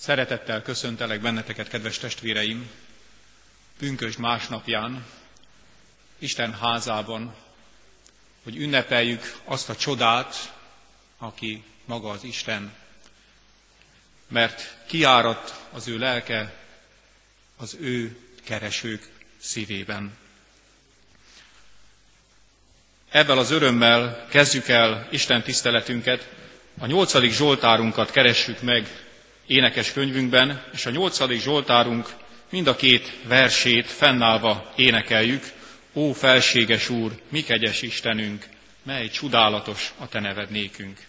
Szeretettel köszöntelek benneteket, kedves testvéreim, pünkös másnapján, Isten házában, hogy ünnepeljük azt a csodát, aki maga az Isten. Mert kiárat az ő lelke az ő keresők szívében. Ebben az örömmel kezdjük el Isten tiszteletünket, a nyolcadik Zsoltárunkat keressük meg énekes könyvünkben, és a nyolcadik Zsoltárunk mind a két versét fennállva énekeljük. Ó, felséges Úr, mi kegyes Istenünk, mely csodálatos a Te neved nékünk.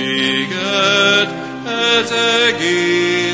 eget et egit.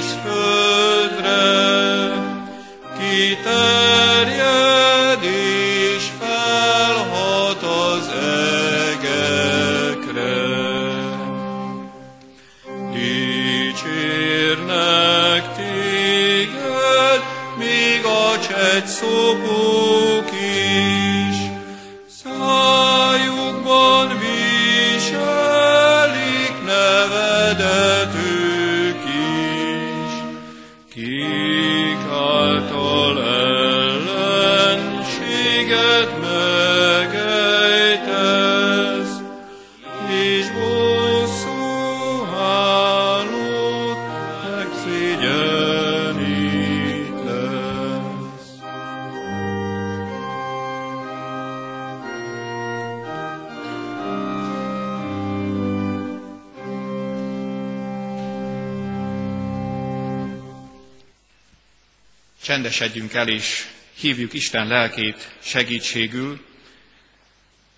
Csendesedjünk el, és hívjuk Isten lelkét segítségül,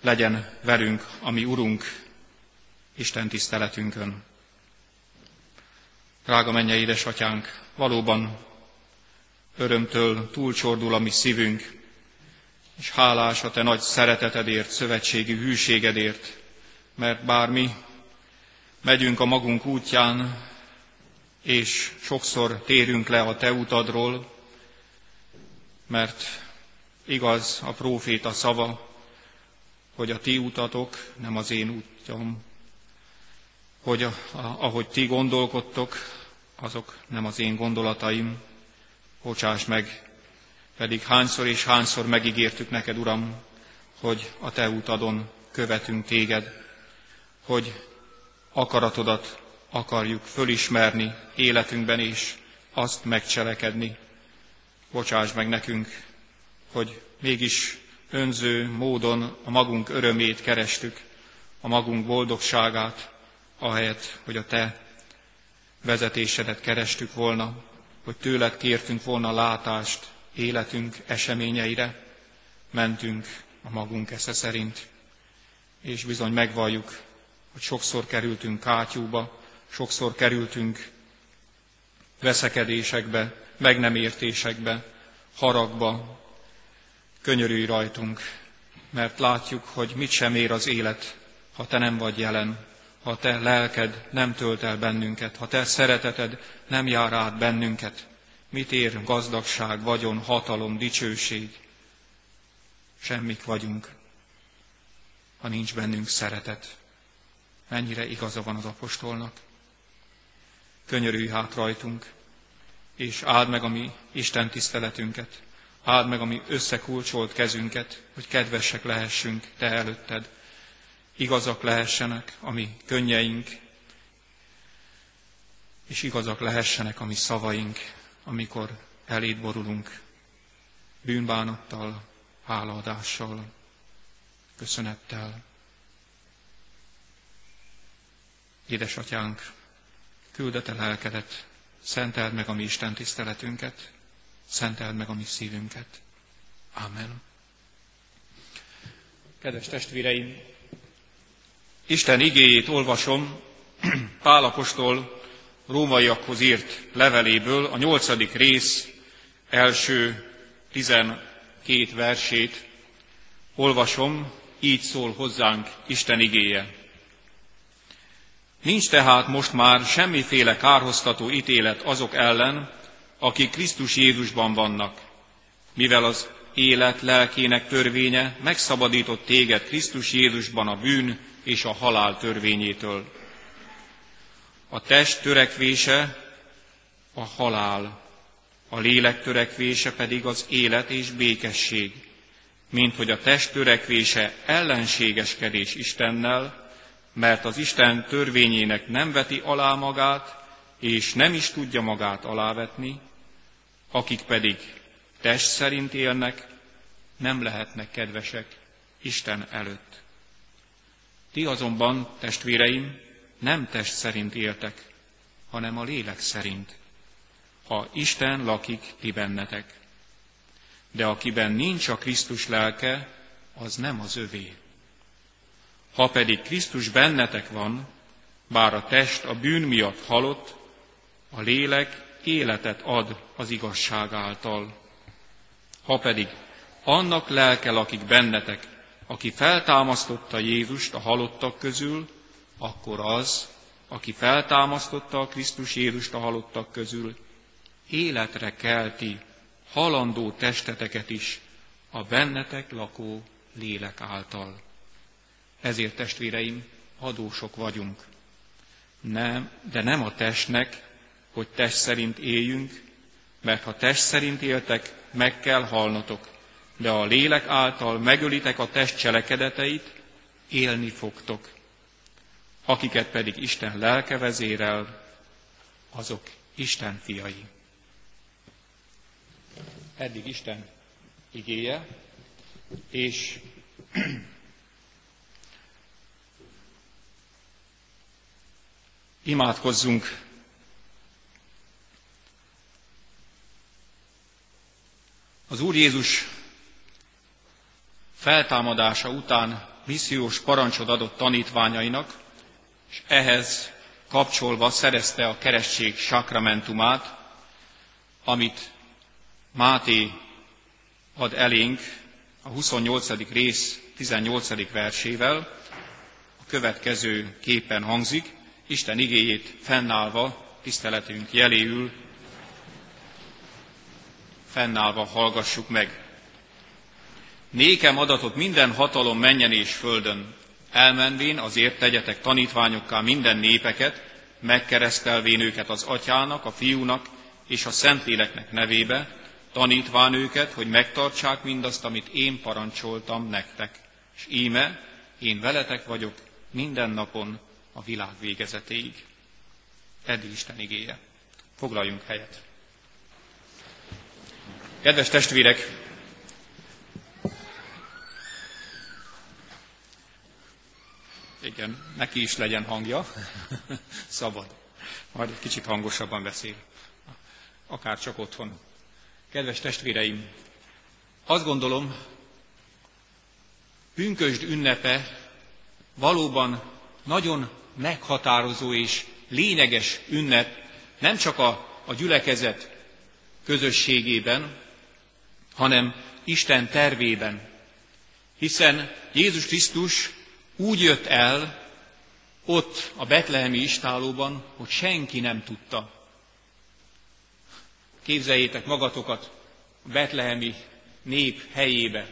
legyen velünk, ami Urunk, Isten tiszteletünkön. Drága mennyei édesatyánk, valóban örömtől túlcsordul a mi szívünk, és hálás a te nagy szeretetedért, szövetségi hűségedért, mert bármi megyünk a magunk útján, és sokszor térünk le a te utadról, mert igaz a próféta szava, hogy a ti utatok nem az én útjam, hogy a, a, ahogy ti gondolkodtok, azok nem az én gondolataim, bocsáss meg, pedig hányszor és hányszor megígértük neked, Uram, hogy a te utadon követünk téged, hogy akaratodat akarjuk fölismerni életünkben és azt megcselekedni, bocsáss meg nekünk, hogy mégis önző módon a magunk örömét kerestük, a magunk boldogságát, ahelyett, hogy a Te vezetésedet kerestük volna, hogy tőled kértünk volna látást életünk eseményeire, mentünk a magunk esze szerint, és bizony megvalljuk, hogy sokszor kerültünk kátyúba, sokszor kerültünk veszekedésekbe, meg nem értésekbe, haragba, könyörülj rajtunk, mert látjuk, hogy mit sem ér az élet, ha te nem vagy jelen, ha te lelked nem tölt el bennünket, ha te szereteted nem jár át bennünket. Mit ér gazdagság, vagyon, hatalom, dicsőség? Semmik vagyunk, ha nincs bennünk szeretet. Mennyire igaza van az apostolnak. Könyörülj hát rajtunk, és áld meg a mi Isten tiszteletünket, áld meg a mi összekulcsolt kezünket, hogy kedvesek lehessünk Te előtted, igazak lehessenek a mi könnyeink, és igazak lehessenek a mi szavaink, amikor eléd borulunk, bűnbánattal, hálaadással, köszönettel. Édesatyánk, küldete lelkedet, szenteld meg a mi Isten tiszteletünket, szenteld meg a mi szívünket. Amen. Kedves testvéreim, Isten igéjét olvasom Pálapostól rómaiakhoz írt leveléből, a nyolcadik rész első tizenkét versét olvasom, így szól hozzánk Isten igéje. Nincs tehát most már semmiféle kárhoztató ítélet azok ellen, akik Krisztus Jézusban vannak, mivel az élet lelkének törvénye megszabadított téged Krisztus Jézusban a bűn és a halál törvényétől. A test törekvése a halál, a lélek törekvése pedig az élet és békesség, mint hogy a test törekvése ellenségeskedés Istennel, mert az Isten törvényének nem veti alá magát, és nem is tudja magát alávetni, akik pedig test szerint élnek, nem lehetnek kedvesek Isten előtt. Ti azonban, testvéreim, nem test szerint éltek, hanem a lélek szerint, ha Isten lakik ti bennetek. De akiben nincs a Krisztus lelke, az nem az övé. Ha pedig Krisztus bennetek van, bár a test a bűn miatt halott, a lélek életet ad az igazság által. Ha pedig annak lelke lakik bennetek, aki feltámasztotta Jézust a halottak közül, akkor az, aki feltámasztotta a Krisztus Jézust a halottak közül, életre kelti halandó testeteket is a bennetek lakó lélek által. Ezért, testvéreim, adósok vagyunk. Nem, de nem a testnek, hogy test szerint éljünk, mert ha test szerint éltek, meg kell halnotok, de a lélek által megölitek a test cselekedeteit, élni fogtok. Akiket pedig Isten lelke vezérel, azok Isten fiai. Eddig Isten igéje, és imádkozzunk Az Úr Jézus feltámadása után missziós parancsot adott tanítványainak, és ehhez kapcsolva szerezte a keresztség sakramentumát, amit Máté ad elénk a 28. rész 18. versével, a következő képen hangzik, Isten igéjét fennállva tiszteletünk jeléül fennállva hallgassuk meg. Nékem adatot minden hatalom menjen és földön, elmenvén azért tegyetek tanítványokká minden népeket, megkeresztelvén őket az atyának, a fiúnak és a szentléleknek nevébe, tanítván őket, hogy megtartsák mindazt, amit én parancsoltam nektek. És íme, én veletek vagyok minden napon a világ végezetéig. Eddig Isten igéje. Foglaljunk helyet. Kedves testvérek, igen, neki is legyen hangja, szabad. Majd egy kicsit hangosabban beszél, akár csak otthon. Kedves testvéreim, azt gondolom, pünkösd ünnepe valóban nagyon meghatározó és lényeges ünnep, nem csak a, a gyülekezet közösségében, hanem Isten tervében. Hiszen Jézus Krisztus úgy jött el ott a betlehemi istálóban, hogy senki nem tudta. Képzeljétek magatokat a betlehemi nép helyébe.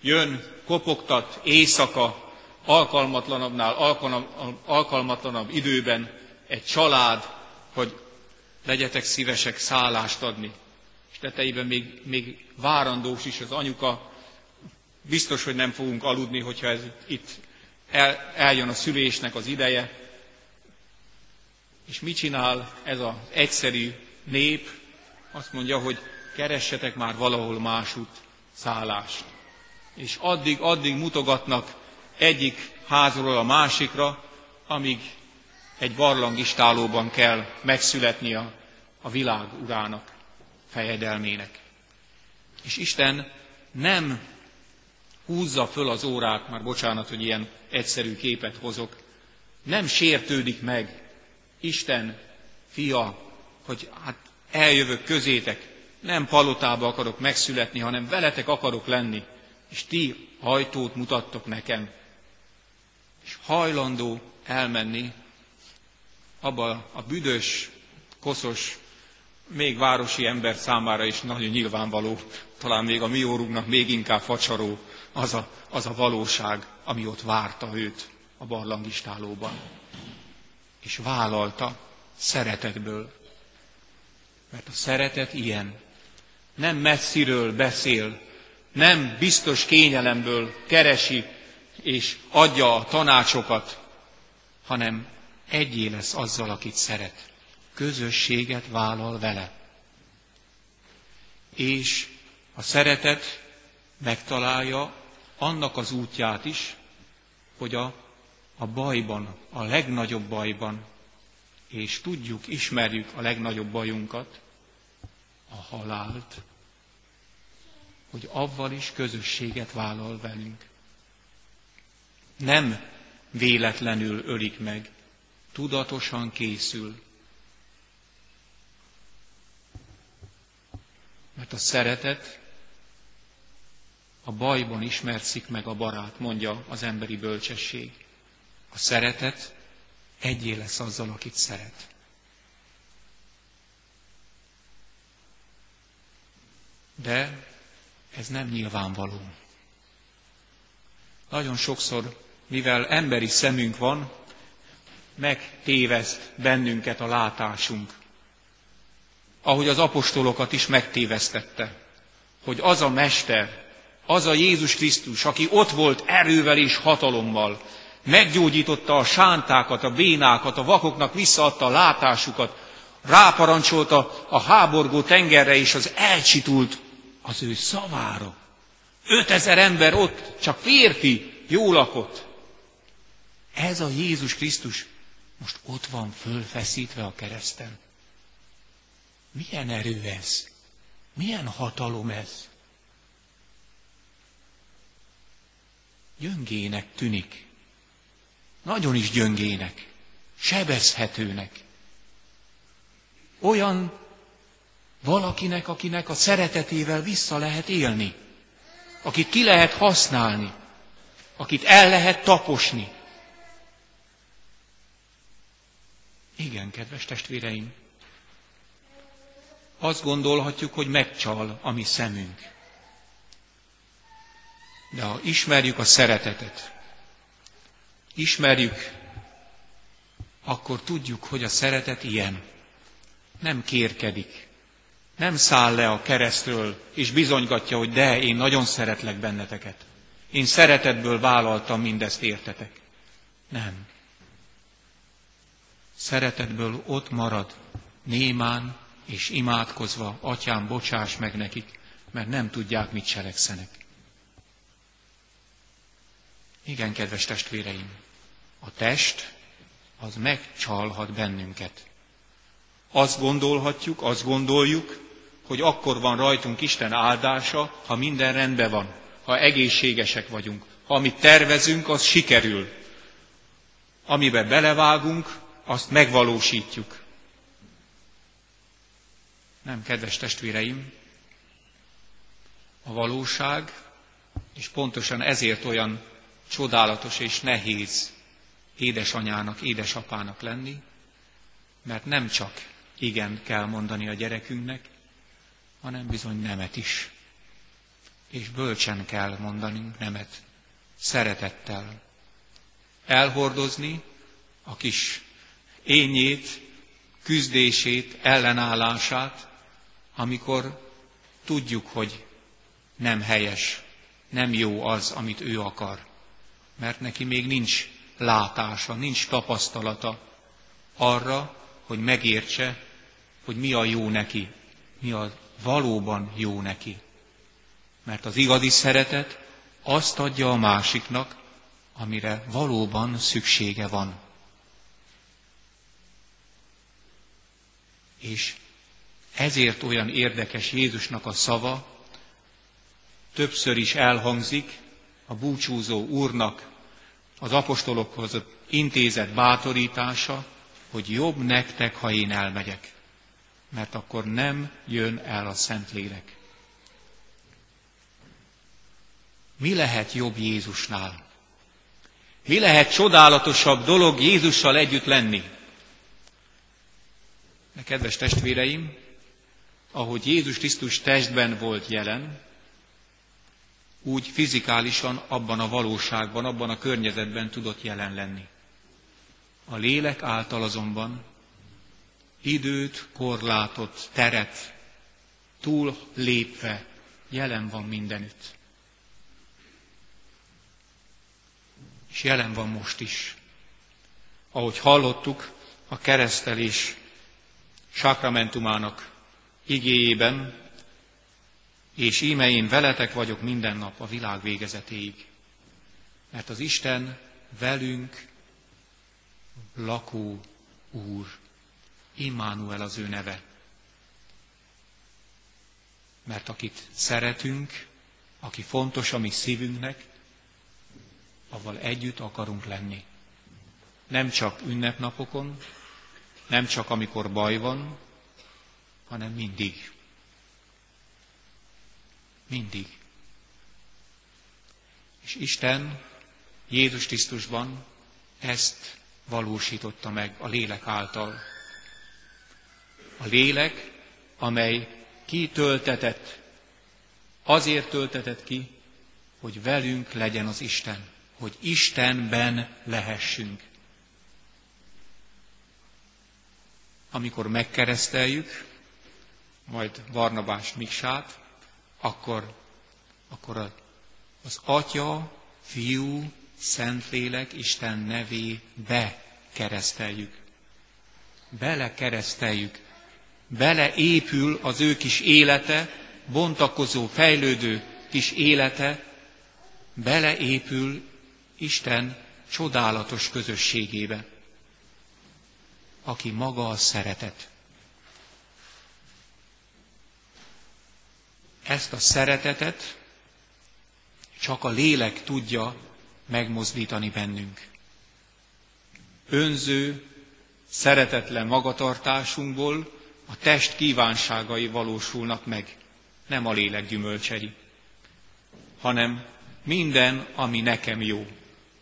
Jön, kopogtat éjszaka, alkalmatlanabbnál alkalmatlanabb időben egy család, hogy legyetek szívesek szállást adni és tetejében még, még várandós is az anyuka. Biztos, hogy nem fogunk aludni, hogyha ez itt el, eljön a szülésnek az ideje. És mit csinál ez az egyszerű nép? Azt mondja, hogy keressetek már valahol másút szállást. És addig, addig mutogatnak egyik házról a másikra, amíg egy barlangistálóban kell megszületni a, világ urának, fejedelmének. És Isten nem húzza föl az órát, már bocsánat, hogy ilyen egyszerű képet hozok, nem sértődik meg Isten fia, hogy hát eljövök közétek, nem palotába akarok megszületni, hanem veletek akarok lenni, és ti ajtót mutattok nekem, és hajlandó elmenni abba a büdös, koszos, még városi ember számára is nagyon nyilvánvaló, talán még a mi órunknak még inkább facsaró az a, az a valóság, ami ott várta őt a barlangistálóban. És vállalta szeretetből. Mert a szeretet ilyen. Nem messziről beszél, nem biztos kényelemből keresi és adja a tanácsokat, hanem egyé lesz azzal, akit szeret. Közösséget vállal vele. És a szeretet megtalálja annak az útját is, hogy a, a bajban, a legnagyobb bajban, és tudjuk, ismerjük a legnagyobb bajunkat, a halált, hogy avval is közösséget vállal velünk. Nem véletlenül ölik meg, tudatosan készül. Mert a szeretet a bajban ismerszik meg a barát, mondja az emberi bölcsesség. A szeretet egyé lesz azzal, akit szeret. De ez nem nyilvánvaló. Nagyon sokszor, mivel emberi szemünk van, megtéveszt bennünket a látásunk. Ahogy az apostolokat is megtévesztette, hogy az a mester, az a Jézus Krisztus, aki ott volt erővel és hatalommal, meggyógyította a sántákat, a bénákat, a vakoknak visszaadta a látásukat, ráparancsolta a háborgó tengerre és az elcsitult az ő szavára. Ötezer ember ott, csak férfi, jó lakott. Ez a Jézus Krisztus most ott van fölfeszítve a kereszten. Milyen erő ez? Milyen hatalom ez? Gyöngének tűnik. Nagyon is gyöngének, sebezhetőnek. Olyan valakinek, akinek a szeretetével vissza lehet élni, akit ki lehet használni, akit el lehet taposni. Igen, kedves testvéreim, azt gondolhatjuk, hogy megcsal a mi szemünk. De ha ismerjük a szeretetet, ismerjük, akkor tudjuk, hogy a szeretet ilyen. Nem kérkedik, nem száll le a keresztről, és bizonygatja, hogy de, én nagyon szeretlek benneteket. Én szeretetből vállaltam mindezt értetek. Nem. Szeretetből ott marad, némán és imádkozva, atyám, bocsáss meg nekik, mert nem tudják, mit cselekszenek. Igen, kedves testvéreim, a test az megcsalhat bennünket. Azt gondolhatjuk, azt gondoljuk, hogy akkor van rajtunk Isten áldása, ha minden rendben van, ha egészségesek vagyunk, ha amit tervezünk, az sikerül. Amiben belevágunk, azt megvalósítjuk. Nem, kedves testvéreim, a valóság, és pontosan ezért olyan csodálatos és nehéz édesanyának, édesapának lenni, mert nem csak igen kell mondani a gyerekünknek, hanem bizony nemet is. És bölcsen kell mondanunk nemet, szeretettel. Elhordozni a kis ényét, küzdését, ellenállását, amikor tudjuk, hogy nem helyes, nem jó az, amit ő akar mert neki még nincs látása, nincs tapasztalata arra, hogy megértse, hogy mi a jó neki, mi a valóban jó neki. Mert az igazi szeretet azt adja a másiknak, amire valóban szüksége van. És ezért olyan érdekes Jézusnak a szava, többször is elhangzik a búcsúzó úrnak az apostolokhoz intézett bátorítása, hogy jobb nektek, ha én elmegyek, mert akkor nem jön el a Szentlélek. Mi lehet jobb Jézusnál? Mi lehet csodálatosabb dolog Jézussal együtt lenni? De kedves testvéreim, ahogy Jézus Krisztus testben volt jelen, úgy fizikálisan abban a valóságban, abban a környezetben tudott jelen lenni. A lélek által azonban időt, korlátot, teret túl lépve jelen van mindenütt. És jelen van most is. Ahogy hallottuk, a keresztelés sakramentumának igéjében, és íme én veletek vagyok minden nap a világ végezetéig. Mert az Isten velünk lakó Úr, Immanuel az ő neve. Mert akit szeretünk, aki fontos a mi szívünknek, avval együtt akarunk lenni. Nem csak ünnepnapokon, nem csak amikor baj van, hanem mindig. Mindig. És Isten Jézus Krisztusban ezt valósította meg a lélek által. A lélek, amely kitöltetett, azért töltetett ki, hogy velünk legyen az Isten, hogy Istenben lehessünk. Amikor megkereszteljük, majd Barnabás Miksát, akkor, akkor az Atya, Fiú, Szentlélek Isten nevébe kereszteljük. Belekereszteljük. Beleépül az ő kis élete, bontakozó, fejlődő kis élete, beleépül Isten csodálatos közösségébe, aki maga a szeretet. Ezt a szeretetet csak a lélek tudja megmozdítani bennünk. Önző, szeretetlen magatartásunkból a test kívánságai valósulnak meg, nem a lélek gyümölcsei, hanem minden, ami nekem jó.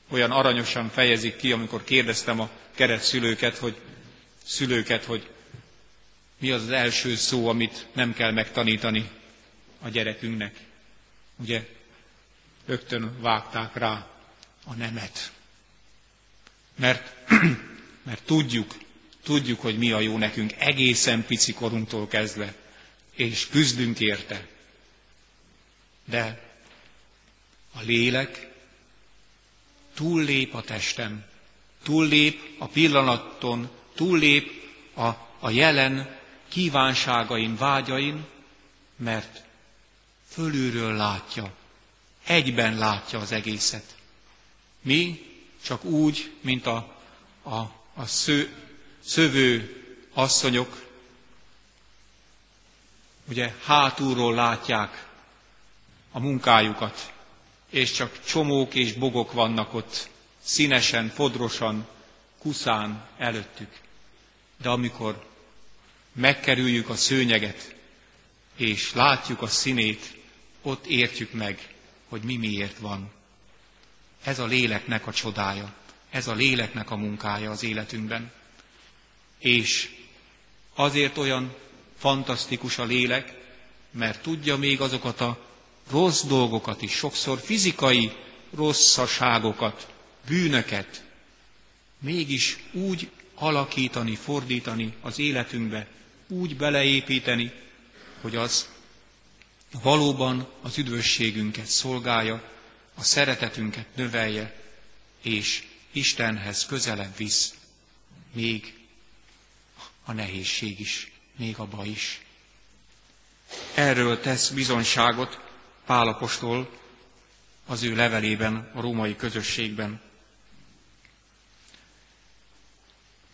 Olyan aranyosan fejezik ki, amikor kérdeztem a keret szülőket, hogy szülőket, hogy mi az az első szó, amit nem kell megtanítani a gyerekünknek. Ugye rögtön vágták rá a nemet. Mert, mert tudjuk, tudjuk, hogy mi a jó nekünk egészen pici korunktól kezdve, és küzdünk érte. De a lélek túllép a testem, túllép a pillanaton, túllép a, a jelen kívánságain, vágyain, mert fölülről látja, egyben látja az egészet. Mi csak úgy, mint a, a, a sző, szövő asszonyok, ugye hátulról látják a munkájukat, és csak csomók és bogok vannak ott, színesen, fodrosan, kuszán előttük. De amikor megkerüljük a szőnyeget, és látjuk a színét, ott értjük meg, hogy mi miért van. Ez a léleknek a csodája, ez a léleknek a munkája az életünkben. És azért olyan fantasztikus a lélek, mert tudja még azokat a rossz dolgokat is, sokszor fizikai rosszaságokat, bűnöket, mégis úgy alakítani, fordítani az életünkbe, úgy beleépíteni, hogy az valóban az üdvösségünket szolgálja, a szeretetünket növelje, és Istenhez közelebb visz, még a nehézség is, még a baj is. Erről tesz bizonyságot Pálapostól az ő levelében, a római közösségben.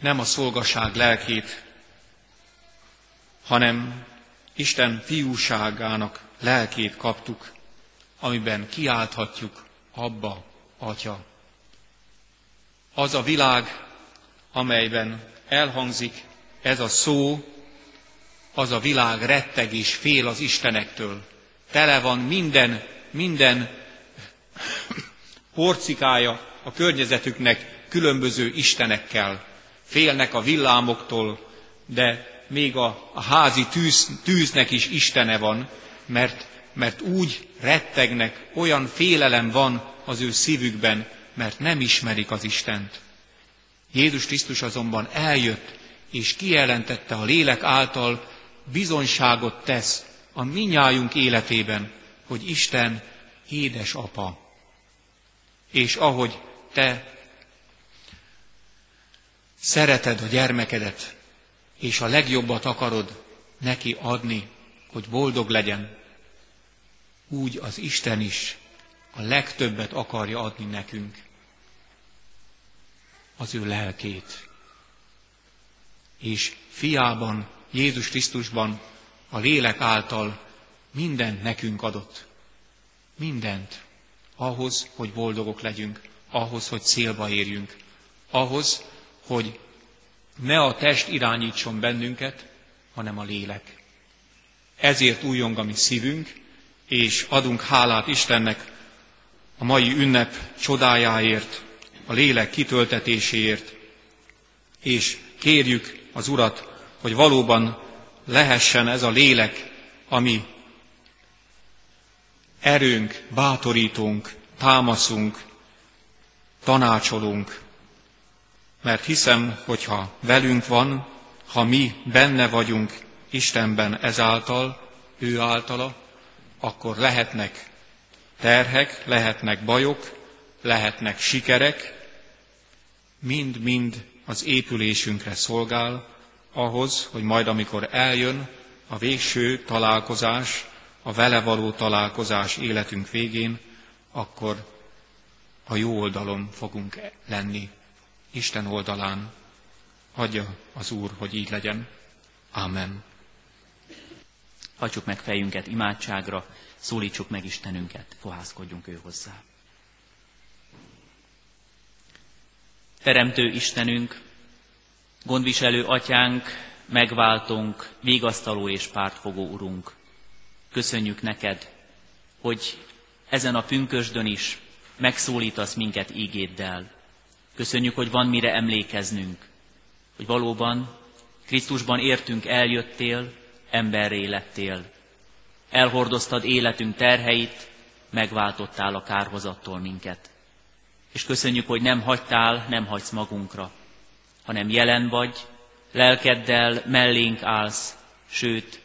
Nem a szolgaság lelkét hanem Isten fiúságának lelkét kaptuk, amiben kiálthatjuk, Abba, Atya. Az a világ, amelyben elhangzik ez a szó, az a világ retteg és fél az Istenektől. Tele van minden, minden porcikája a környezetüknek különböző istenekkel. Félnek a villámoktól, de még a, a házi tűz, tűznek is istene van, mert, mert úgy rettegnek, olyan félelem van az ő szívükben, mert nem ismerik az Istent. Jézus Krisztus azonban eljött, és kijelentette a lélek által, bizonyságot tesz a minnyájunk életében, hogy Isten édes apa. És ahogy te szereted a gyermekedet, és a legjobbat akarod neki adni, hogy boldog legyen, úgy az Isten is a legtöbbet akarja adni nekünk, az ő lelkét. És fiában, Jézus Krisztusban a lélek által mindent nekünk adott. Mindent. Ahhoz, hogy boldogok legyünk, ahhoz, hogy célba érjünk, ahhoz, hogy ne a test irányítson bennünket, hanem a lélek. Ezért újjong a mi szívünk, és adunk hálát Istennek a mai ünnep csodájáért, a lélek kitöltetéséért, és kérjük az Urat, hogy valóban lehessen ez a lélek, ami erőnk, bátorítunk, támaszunk, tanácsolunk, mert hiszem, hogyha velünk van, ha mi benne vagyunk Istenben ezáltal, ő általa, akkor lehetnek terhek, lehetnek bajok, lehetnek sikerek, mind-mind az épülésünkre szolgál, ahhoz, hogy majd amikor eljön a végső találkozás, a vele való találkozás életünk végén, akkor a jó oldalon fogunk lenni, Isten oldalán. Adja az Úr, hogy így legyen. Amen. Hagyjuk meg fejünket imádságra, szólítsuk meg Istenünket, fohászkodjunk ő hozzá. Teremtő Istenünk, gondviselő atyánk, megváltunk, vigasztaló és pártfogó urunk. Köszönjük neked, hogy ezen a pünkösdön is megszólítasz minket ígéddel. Köszönjük, hogy van mire emlékeznünk, hogy valóban Krisztusban értünk, eljöttél, emberré lettél. Elhordoztad életünk terheit, megváltottál a kárhozattól minket. És köszönjük, hogy nem hagytál, nem hagysz magunkra, hanem jelen vagy, lelkeddel mellénk állsz, sőt,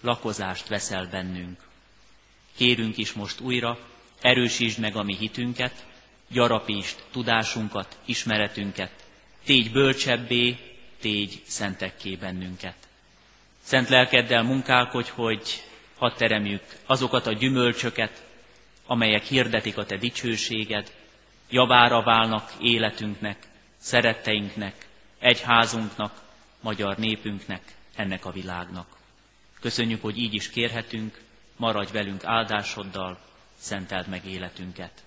lakozást veszel bennünk. Kérünk is most újra, erősítsd meg a mi hitünket, gyarapítsd tudásunkat, ismeretünket, tégy bölcsebbé, tégy szentekké bennünket. Szent lelkeddel munkálkodj, hogy hadd teremjük azokat a gyümölcsöket, amelyek hirdetik a te dicsőséged, javára válnak életünknek, szeretteinknek, egyházunknak, magyar népünknek, ennek a világnak. Köszönjük, hogy így is kérhetünk, maradj velünk áldásoddal, szenteld meg életünket.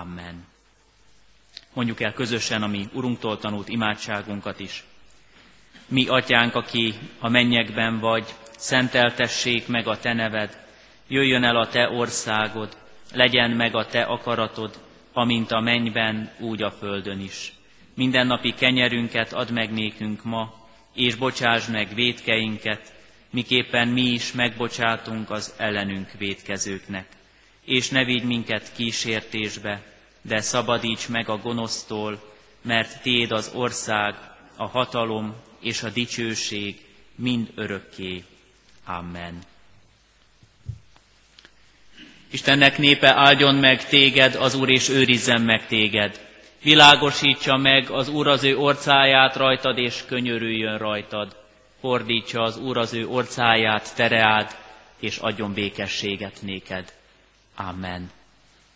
Amen. Mondjuk el közösen a mi Urunktól tanult imádságunkat is. Mi, Atyánk, aki a mennyekben vagy, szenteltessék meg a Te neved, jöjjön el a Te országod, legyen meg a Te akaratod, amint a mennyben, úgy a földön is. Mindennapi kenyerünket add meg nékünk ma, és bocsáss meg védkeinket, miképpen mi is megbocsátunk az ellenünk védkezőknek. És ne vigy minket kísértésbe, de szabadíts meg a gonosztól, mert Téd az ország, a hatalom és a dicsőség mind örökké. Amen. Istennek népe áldjon meg téged, az Úr és őrizzen meg téged. Világosítsa meg az Úr az ő orcáját rajtad, és könyörüljön rajtad. Fordítsa az Úr az ő orcáját tereád, és adjon békességet néked. Amen.